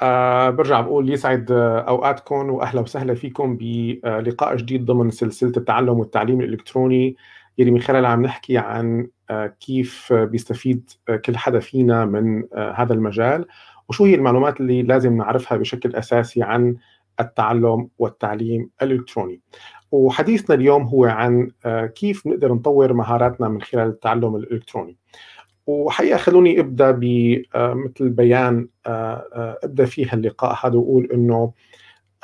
أه برجع بقول يسعد أوقاتكم واهلا وسهلا فيكم بلقاء جديد ضمن سلسلة التعلم والتعليم الإلكتروني يلي من خلالها عم نحكي عن أه كيف بيستفيد كل حدا فينا من هذا المجال وشو هي المعلومات اللي لازم نعرفها بشكل أساسي عن التعلم والتعليم الإلكتروني. وحديثنا اليوم هو عن آه، كيف نقدر نطور مهاراتنا من خلال التعلم الإلكتروني. وحقيقة خلوني أبدأ بمثل بيان آه، أبدأ فيه اللقاء هذا وأقول إنه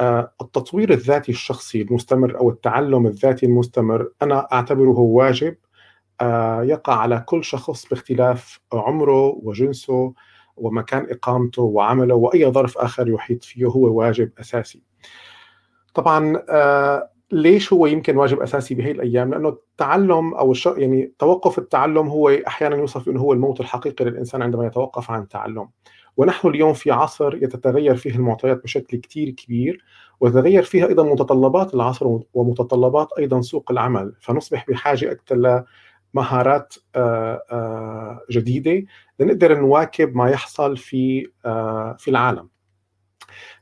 آه، التطوير الذاتي الشخصي المستمر أو التعلم الذاتي المستمر أنا أعتبره واجب يقع على كل شخص باختلاف عمره وجنسه ومكان إقامته وعمله وأي ظرف آخر يحيط فيه هو واجب أساسي. طبعا ليش هو يمكن واجب أساسي بهي الأيام؟ لأنه التعلم أو الش... يعني توقف التعلم هو أحيانا يوصف انه هو الموت الحقيقي للإنسان عندما يتوقف عن التعلم. ونحن اليوم في عصر يتتغير فيه المعطيات بشكل كثير كبير وتتغير فيها أيضا متطلبات العصر ومتطلبات أيضا سوق العمل فنصبح بحاجة أكثر لمهارات آه، آه، جديدة لنقدر نواكب ما يحصل في آه، في العالم.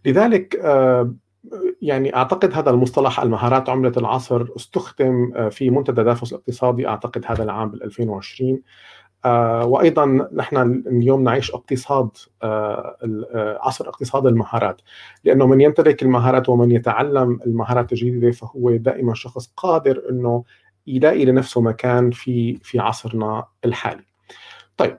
لذلك يعني أعتقد هذا المصطلح المهارات عملة العصر استخدم آه، في منتدى دافوس الاقتصادي أعتقد هذا العام بال 2020 آه، وأيضا نحن اليوم نعيش اقتصاد آه، عصر اقتصاد المهارات لأنه من يمتلك المهارات ومن يتعلم المهارات الجديدة فهو دائما شخص قادر إنه يلاقي لنفسه مكان في في عصرنا الحالي. طيب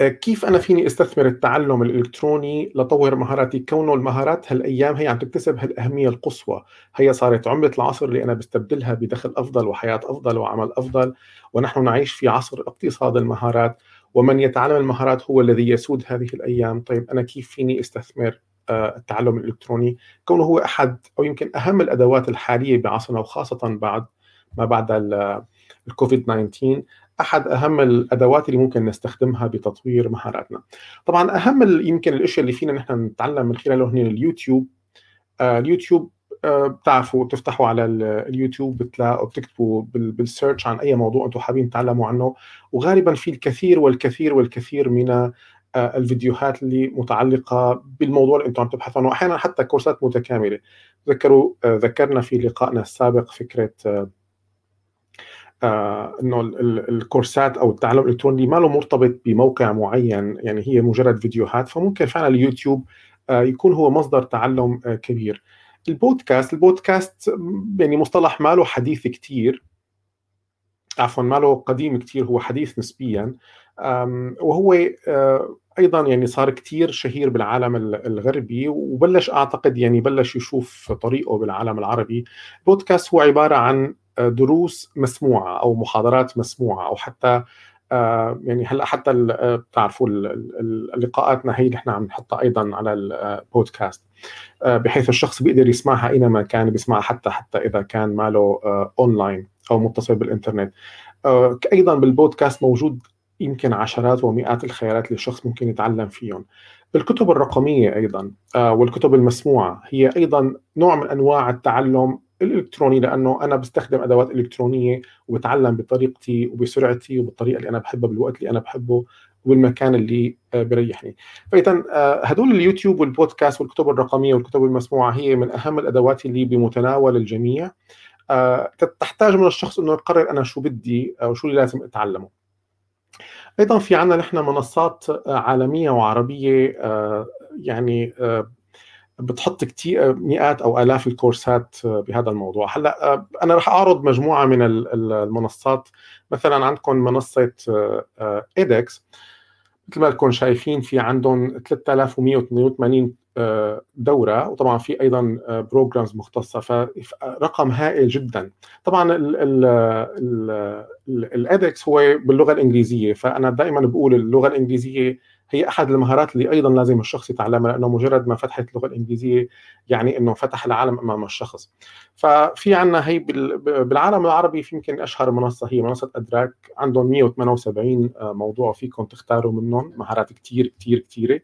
كيف أنا فيني أستثمر التعلم الإلكتروني لطور مهاراتي؟ كونه المهارات هالأيام هي عم تكتسب هالأهمية القصوى. هي صارت عملة العصر اللي أنا بستبدلها بدخل أفضل وحياة أفضل وعمل أفضل ونحن نعيش في عصر اقتصاد المهارات ومن يتعلم المهارات هو الذي يسود هذه الأيام. طيب أنا كيف فيني أستثمر آه، التعلم الإلكتروني؟ كونه هو أحد أو يمكن أهم الأدوات الحالية بعصرنا وخاصة بعد ما بعد الكوفيد 19 أحد أهم الأدوات اللي ممكن نستخدمها بتطوير مهاراتنا. طبعا أهم يمكن الاشياء اللي فينا نحن نتعلم من خلاله هن اليوتيوب. آه اليوتيوب آه بتعرفوا تفتحوا على اليوتيوب بتلاقوا بتكتبوا بالسيرش عن أي موضوع أنتم حابين تتعلموا عنه وغالبا في الكثير والكثير والكثير من آه الفيديوهات اللي متعلقة بالموضوع اللي أنتم عم تبحثوا عنه واحيانا حتى كورسات متكاملة. ذكروا آه ذكرنا في لقائنا السابق فكرة آه إنه الكورسات أو التعلم الإلكتروني ما له مرتبط بموقع معين يعني هي مجرد فيديوهات. فممكن فعلا اليوتيوب آه يكون هو مصدر تعلم آه كبير. البودكاست البودكاست يعني مصطلح ما له حديث كثير عفوا ما له قديم كثير هو حديث نسبيا. وهو آه، أيضا يعني صار كثير شهير بالعالم الغربي وبلش أعتقد يعني بلش يشوف طريقه بالعالم العربي. البودكاست هو عبارة عن دروس مسموعة أو محاضرات مسموعة أو حتى آه، يعني هلأ حتى آه، بتعرفوا اللقاءاتنا هي اللي إحنا عم نحطها أيضا على البودكاست آه، بحيث الشخص بيقدر يسمعها أينما كان بيسمعها حتى حتى إذا كان ماله أونلاين أو متصل بالإنترنت. أيضا بالبودكاست موجود يمكن عشرات ومئات الخيارات اللي الشخص ممكن يتعلم فيهم. الكتب الرقمية أيضا والكتب المسموعة هي أيضا نوع من أنواع التعلم الالكتروني لأنه أنا بستخدم أدوات إلكترونية وبتعلم بطريقتي وبسرعتي وبالطريقه اللي أنا بحبها بالوقت اللي أنا بحبه وبالمكان اللي آه، بريحني. فاذا آه، هدول اليوتيوب والبودكاست والكتب الرقمية والكتب المسموعة هي من أهم الأدوات اللي بمتناول الجميع. آه، تحتاج من الشخص إنه يقرر أنا شو بدي أو شو اللي لازم أتعلمه. أيضا في عندنا نحن منصات عالمية وعربية يعني بتحط كثير مئات أو آلاف الكورسات بهذا الموضوع. هلأ أنا رح أعرض مجموعة من المنصات. مثلا عندكم منصة edX مثل ما انكم شايفين في عندهم 3182 دورة. وطبعا في أيضا programs مختصة. فرقم هائل جدا. طبعا ال edX هو باللغة الإنجليزية. فأنا دائما بقول اللغة الإنجليزية هي أحد المهارات اللي أيضا لازم الشخص يتعلمها لأنه مجرد ما فتحت اللغة الإنجليزية يعني إنه فتح العالم أمام الشخص. ففي عندنا هي بالعالم العربي في يمكن أشهر منصة هي منصة أدراك عندهم 178 آه، موضوع فيكم تختاروا منهم مهارات كثير كثير كثيره.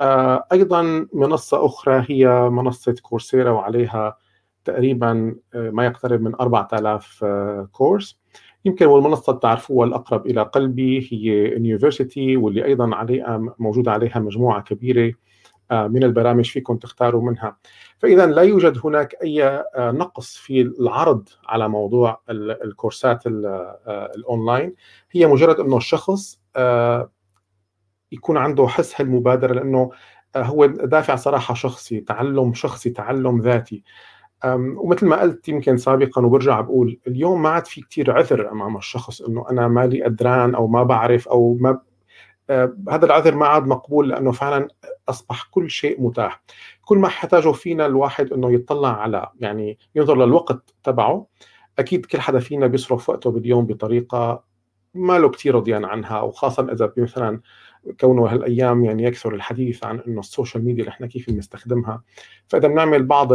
آه، أيضا منصة أخرى هي منصة كورسيرا وعليها تقريبا آه، ما يقترب من 4000 كورس يمكن والمنصة بتعرفوها الأقرب إلى قلبي هي يونيفرسيتي واللي أيضا عليها موجودة عليها مجموعة كبيرة من البرامج فيكم تختاروا منها. فاذا لا يوجد هناك أي نقص في العرض على موضوع الكورسات الأونلاين. هي مجرد إنه الشخص يكون عنده حس هالمبادرة لإنه هو دافع صراحة شخصي تعلم شخصي تعلم ذاتي. ومثل ما قلت يمكن سابقا وبرجع بقول اليوم ما عاد في كثير عذر أمام الشخص إنه أنا مالي قدران أو ما بعرف أو ما آه، هذا العذر ما عاد مقبول لأنه فعلا أصبح كل شيء متاح. كل ما احتاجه فينا الواحد إنه يطلع على يعني ينظر للوقت تبعه أكيد كل حدا فينا بيصرف وقته باليوم بطريقة ما له كثير رضيان عنها وخاصه إذا مثلا كونه هالأيام يعني يكثر الحديث عن إنه ال social media إحنا كيف بنستخدمها. فإذا بنعمل بعض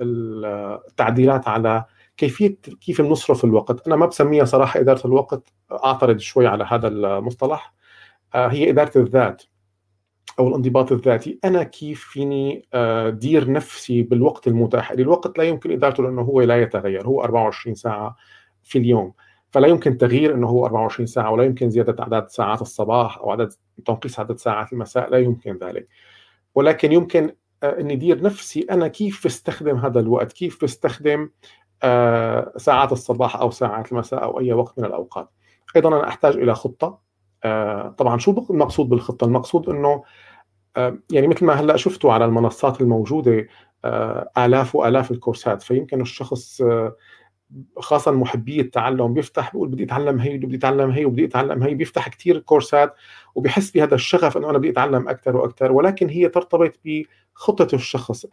التعديلات على كيفية كيف بنصرف الوقت. أنا ما بسميها صراحة إدارة الوقت أعترض شوي على هذا المصطلح. آه، هي إدارة الذات أو الانضباط الذاتي. أنا كيف فيني آه، دير نفسي بالوقت المتاح؟ الوقت لا يمكن إدارته لأنه هو لا يتغير هو 24 ساعة في اليوم. فلا يمكن تغيير إنه هو 24 ساعة ولا يمكن زيادة أعداد ساعات الصباح أو عدد تنقيص عدد ساعات المساء لا يمكن ذلك. ولكن يمكن آه، إني دير نفسي أنا كيف بستخدم هذا الوقت؟ كيف بستخدم آه، ساعات الصباح أو ساعات المساء أو أي وقت من الأوقات؟ أيضا أنا أحتاج إلى خطة آه، طبعا شو المقصود بالخطة؟ المقصود إنه يعني مثل ما هلأ شفتوا على المنصات الموجودة آلاف وآلاف الكورسات فيمكن الشخص خاصة محبي التعلم بيفتح بيقول بدي أتعلم هي وبدي أتعلم هي وبدي أتعلم هي بيفتح كثير كورسات وبيحس بهذا الشغف إنه أنا بدي أتعلم أكثر وأكثر ولكن هي ترتبط بخطة الشخص.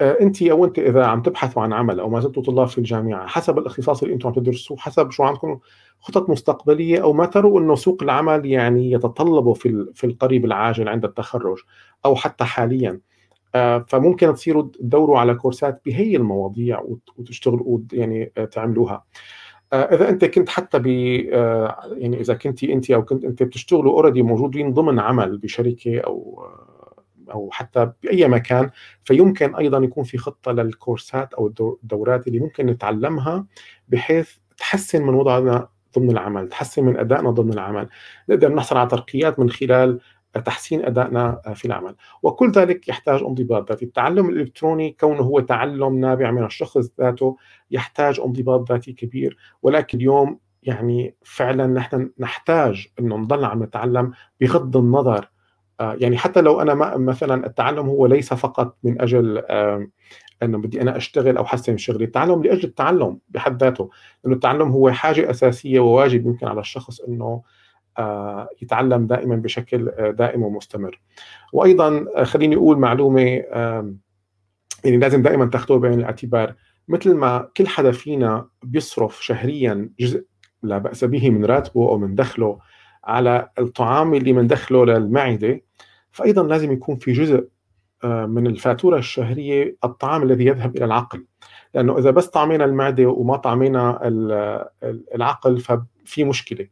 آه، أنت أو أنت إذا عم تبحثوا عن عمل أو ما زلتوا طلاب في الجامعة حسب الاختصاص اللي أنتم عم تدرسوه حسب شو عندكم خطط مستقبلية أو ما تروا إنه سوق العمل يعني يتطلبه في في القريب العاجل عند التخرج أو حتى حاليا. فممكن تصيروا تدوروا على كورسات بهي المواضيع وتشتغلوا يعني آه، تعملوها. آه، إذا أنت كنت حتى ب يعني إذا كنت أنت أو كنت أنت بتشتغلوا اوريدي موجودين ضمن عمل بشركة أو أو حتى بأي مكان فيمكن أيضا يكون في خطة للكورسات أو الدورات اللي ممكن نتعلمها بحيث تحسن من وضعنا ضمن العمل تحسن من أدائنا ضمن العمل. نقدر نحصل على ترقيات من خلال تحسين أدائنا في العمل. وكل ذلك يحتاج انضباط ذاتي. التعلم الإلكتروني كونه هو تعلم نابع من الشخص ذاته يحتاج انضباط ذاتي كبير. ولكن اليوم يعني فعلا نحن نحتاج انه نضل عم نتعلم بغض النظر آه، يعني حتى لو أنا ما مثلا التعلم هو ليس فقط من أجل أنه بدي أنا أشتغل أو حسن شغلي، التعلم لأجل التعلم بحد ذاته، لأنه التعلم هو حاجة أساسية وواجب يمكن على الشخص أنه آه، يتعلم دائما بشكل آه، دائم ومستمر. وأيضا آه، خليني أقول معلومة يعني لازم دائما تاخذوها بعين الاعتبار. مثل ما كل حدا فينا بيصرف شهريا جزء لا بأس به من راتبه أو من دخله على الطعام اللي من دخله للمعدة فايضا لازم يكون في جزء من الفاتورة الشهرية الطعام الذي يذهب إلى العقل. لأنه إذا بس طعمينا المعدة وما طعمينا العقل ففي مشكلة.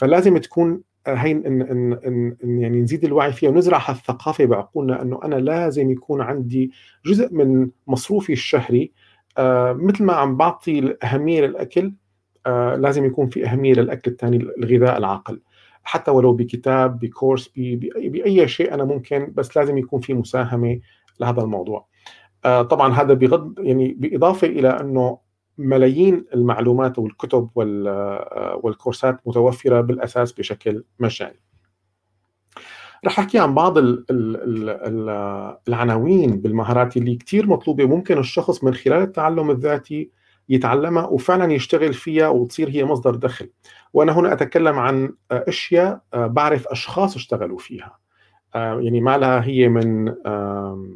فلازم تكون آه، هي إن, إن, إن, إن يعني نزيد الوعي فيها ونزرع هالثقافة. بعقولنا إنه أنا لازم يكون عندي جزء من مصروفي الشهري آه مثل ما عم بعطي الأهمية للأكل آه لازم يكون في أهمية للأكل الثاني الغذاء العاقل حتى ولو بكتاب بكورس بأي شيء أنا ممكن بس لازم يكون في مساهمة لهذا الموضوع. آه طبعا هذا بغض يعني بإضافة إلى إنه ملايين المعلومات والكتب والكورسات متوفرة بالأساس بشكل مجاني رح أحكي عن بعض العناوين بالمهارات اللي كتير مطلوبة ممكن الشخص من خلال التعلم الذاتي يتعلمها وفعلا يشتغل فيها وتصير هي مصدر دخل. وأنا هنا أتكلم عن أشياء بعرف أشخاص اشتغلوا فيها. يعني ما لها هي من آه،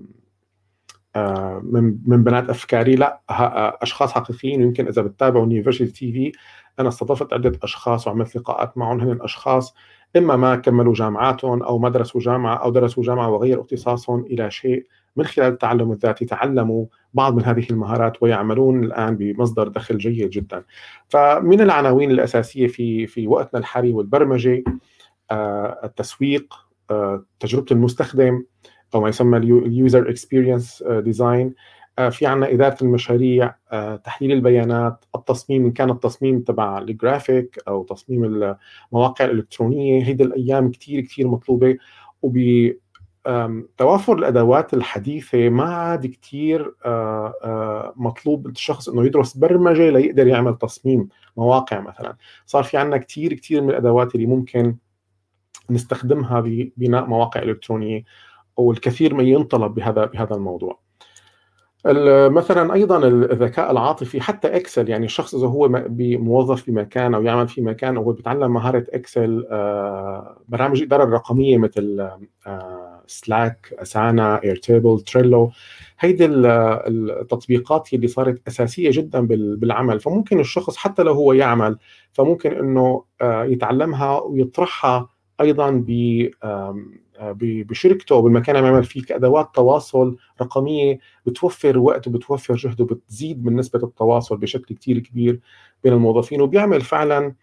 من من بنات أفكاري لا آه، أشخاص حقيقيين ويمكن إذا بتتابعوا University TV أنا استضفت عدة أشخاص وعملت لقاءات معهم هن اشخاص إما ما كملوا جامعاتهم أو ما درسوا جامعة أو درسوا جامعة وغيروا اختصاصهم إلى شيء من خلال التعلم الذاتي تعلموا بعض من هذه المهارات ويعملون الآن بمصدر دخل جيد جدا. فمن العناوين الأساسية في في وقتنا الحالي والبرمجة آه، التسويق تجربة المستخدم أو ما يسمى ال user experience design في عنا إدارة المشاريع آه، تحليل البيانات التصميم إن كان التصميم تبع الجرافيك أو تصميم المواقع الإلكترونية. هيدي الأيام كتير كتير مطلوبة. وبتوافر الأدوات الحديثة ما عاد كثير مطلوب الشخص إنه يدرس برمجة ليقدر يعمل تصميم مواقع مثلا. صار في عندنا كثير كثير من الأدوات اللي ممكن نستخدمها ببناء مواقع إلكترونية. والكثير ما ينطلب بهذا بهذا الموضوع. مثلا أيضا الذكاء العاطفي حتى إكسل يعني الشخص إذا هو موظف بمكان أو يعمل في مكان أو بيتعلم مهارة إكسل آه، برامج الاداره الرقميه مثل Slack Asana Airtable Trello هيدي التطبيقات اللي صارت أساسية جدا بالعمل. فممكن الشخص حتى لو هو يعمل فممكن إنه آه، يتعلمها ويطرحها أيضا بشركته أو بالمكان اللي يعمل فيه كأدوات تواصل رقمية بتوفر وقت وبتوفر جهد وبتزيد من نسبة التواصل بشكل كثير كبير بين الموظفين وبيعمل فعلا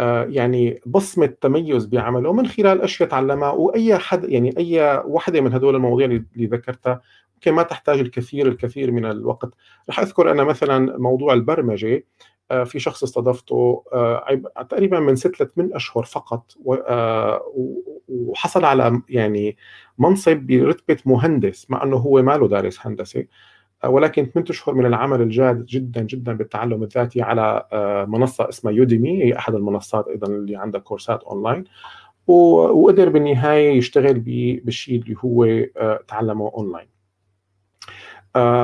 آه، يعني بصمة تميز بعمله من خلال أشياء تعلمها وأي حد يعني أي وحدة من هدول المواضيع اللي ذكرتها ممكن ما تحتاج الكثير الكثير من الوقت. رح أذكر أنا مثلا موضوع البرمجة. آه، في شخص استضفته آه، تقريبا من ست لثمان أشهر فقط وحصل على يعني منصب برتبه مهندس مع إنه هو ما له دارس هندسة ولكن ثمان أشهر من العمل الجاد جدا جدا بالتعلم الذاتي على آه، منصة اسمها يوديمي هي أحد المنصات أيضا اللي عندها كورسات أونلاين وقدر بالنهاية يشتغل بالشيء اللي هو آه، تعلمه أونلاين. آه،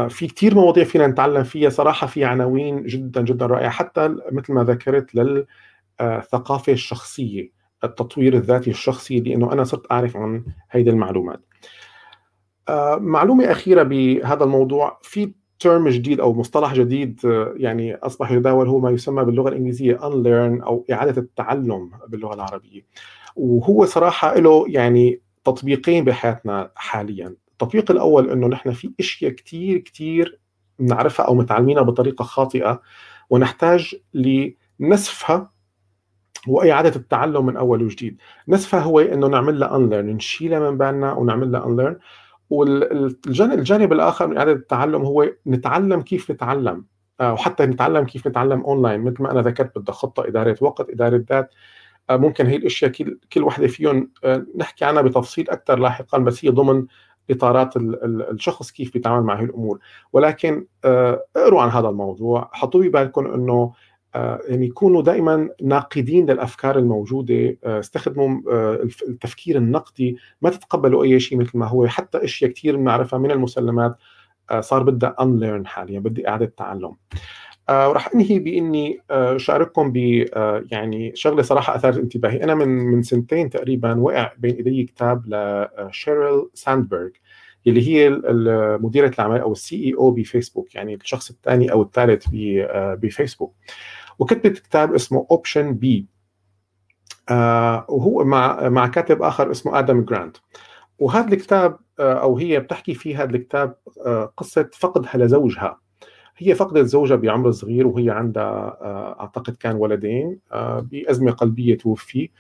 في كثير مواضيع فينا نتعلم فيها. صراحة في عناوين جدا جدا رائعة حتى مثل ما ذكرت للثقافه الشخصية التطوير الذاتي الشخصي لأنه أنا صرت أعرف عن هيدي المعلومات. آه، معلومة أخيرة بهذا الموضوع في ترم جديد أو مصطلح جديد آه، يعني أصبح يتداول هو ما يسمى باللغة الإنجليزية unlearn أو إعادة التعلم باللغة العربية. وهو صراحة له يعني تطبيقين بحياتنا حاليا. التطبيق الأول إنه نحن في إشياء كثير كثير بنعرفها أو متعلمينها بطريقة خاطئة ونحتاج لنسفها واعاده التعلم من أول وجديد. نسفها هو إنه نعمل لها unlearn نشيلها من بالنا ونعمل لها unlearn والجانب الآخر من اعاده التعلم هو نتعلم كيف نتعلم آه، وحتى نتعلم كيف نتعلم اونلاين مثل ما أنا ذكرت بدها خطه إدارة وقت إدارة ذات. آه، ممكن هي الأشياء كل كل وحدة فيهم آه، نحكي عنها بتفصيل أكثر لاحقا بس هي ضمن إطارات الشخص كيف بيتعامل مع هي الأمور. ولكن اقروا عن هذا الموضوع. حطوا ببالكم إنه آه، يعني يكونوا دائما ناقدين للأفكار الموجودة آه، استخدموا آه، التفكير النقدي ما تتقبلوا أي شيء مثل ما هو. حتى أشياء كثير بنعرفها من المسلمات صار بدها unlearn حاليا بدي إعادة تعلم. وراح انهي بإني شارككم ب يعني شغلة صراحة اثارت انتباهي. أنا من من سنتين تقريبا وقع بين إيدي كتاب لشيرل ساندبرغ اللي هي مديرة الأعمال أو ال CEO بفيسبوك يعني الشخص الثاني أو الثالث بفيسبوك. وكتبت كتاب اسمه Option B آه وهو مع مع كاتب آخر اسمه آدم جرانت وهذا الكتاب آه أو هي بتحكي في هذا الكتاب آه قصة فقدها لزوجها. هي فقدت زوجها بعمر صغير وهي عندها آه أعتقد كان ولدين آه بأزمة قلبية توفي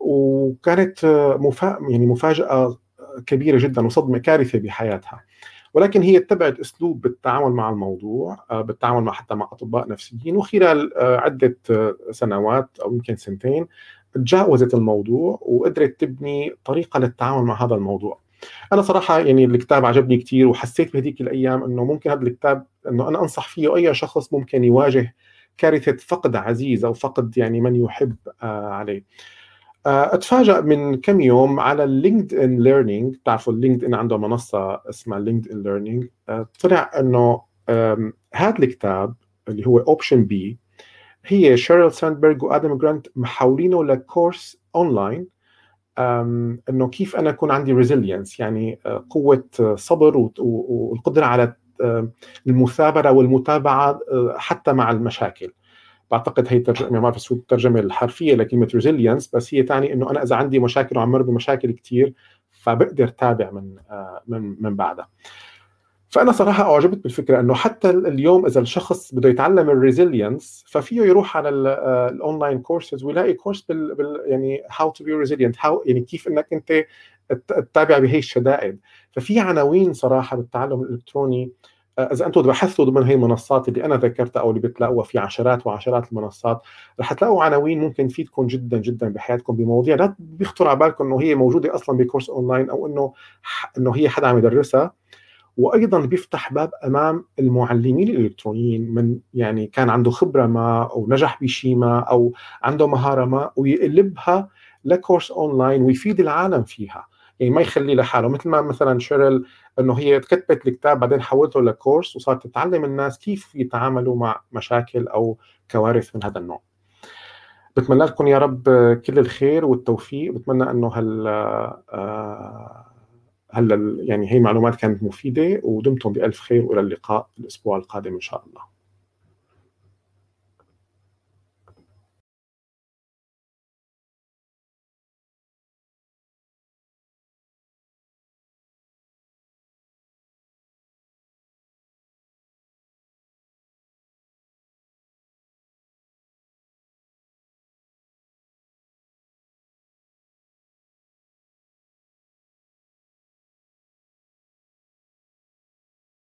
وكانت آه،. يعني مفاجأة كبيرة جدا وصدمة كارثة بحياتها ولكن هي اتبعت أسلوب بالتعامل مع الموضوع بالتعامل مع حتى مع أطباء نفسيين وخلال عدة سنوات أو يمكن سنتين تجاوزت الموضوع وقدرت تبني طريقة للتعامل مع هذا الموضوع. أنا صراحة يعني الكتاب عجبني كثير وحسيت بهذيك الأيام إنه ممكن هذا الكتاب إنه أنا أنصح فيه أي شخص ممكن يواجه كارثة فقد عزيز أو فقد يعني من يحب عليه. آه، أتفاجأ من كم يوم على ال LinkedIn Learning بتعرفوا ال LinkedIn عنده منصة اسمها LinkedIn Learning طلع إنه هذا الكتاب اللي هو Option B هي شيرل ساندبرغ وآدم جرانت محولينه لكورس اونلاين إنه كيف أنا أكون عندي resilience يعني آه، قوة صبر والقدرة على المثابرة والمتابعة آه، حتى مع المشاكل. بعتقد هي ترجمه ما بعرف الترجمة الحرفية لكلمه resilience بس هي تعني إنه أنا إذا عندي مشاكل وعم مر بمشاكل كثير فبقدر تابع من آه، من من بعدها. فأنا صراحة أعجبت بالفكرة إنه حتى اليوم إذا الشخص بده يتعلم ال resilience ففيه يروح على ال online courses ويلاقي كورس بال, بال يعني how to be resilient how يعني كيف إنك أنت تتابع بهي الشدائد. ففي عناوين صراحة بالتعلم الإلكتروني إذا أنتم بحثتوا ضمن هي المنصات اللي أنا ذكرتها أو اللي بتلاقوها في عشرات وعشرات المنصات رح تلاقوا عناوين ممكن تفيدكم جدا جدا بحياتكم بمواضيع لا بيخطر على بالكم إنه هي موجودة أصلا بكورس أونلاين أو إنه إنه هي حدا عم يدرسها. وأيضا بيفتح باب أمام المعلمين الإلكترونيين من يعني كان عنده خبرة ما أو نجح بشيء ما أو عنده مهارة ما ويقلبها لكورس أونلاين ويفيد العالم فيها. يعني ما يخليه لحاله. مثل ما مثلا شيرل إنه هي كتبت الكتاب بعدين حولته لكورس وصارت تتعلم الناس كيف يتعاملوا مع مشاكل أو كوارث من هذا النوع. بتمنى لكم يا رب كل الخير والتوفيق. بتمنى إنه هال آه، هلا يعني هي معلومات كانت مفيدة ودمتم بألف خير وإلى اللقاء الأسبوع القادم إن شاء الله.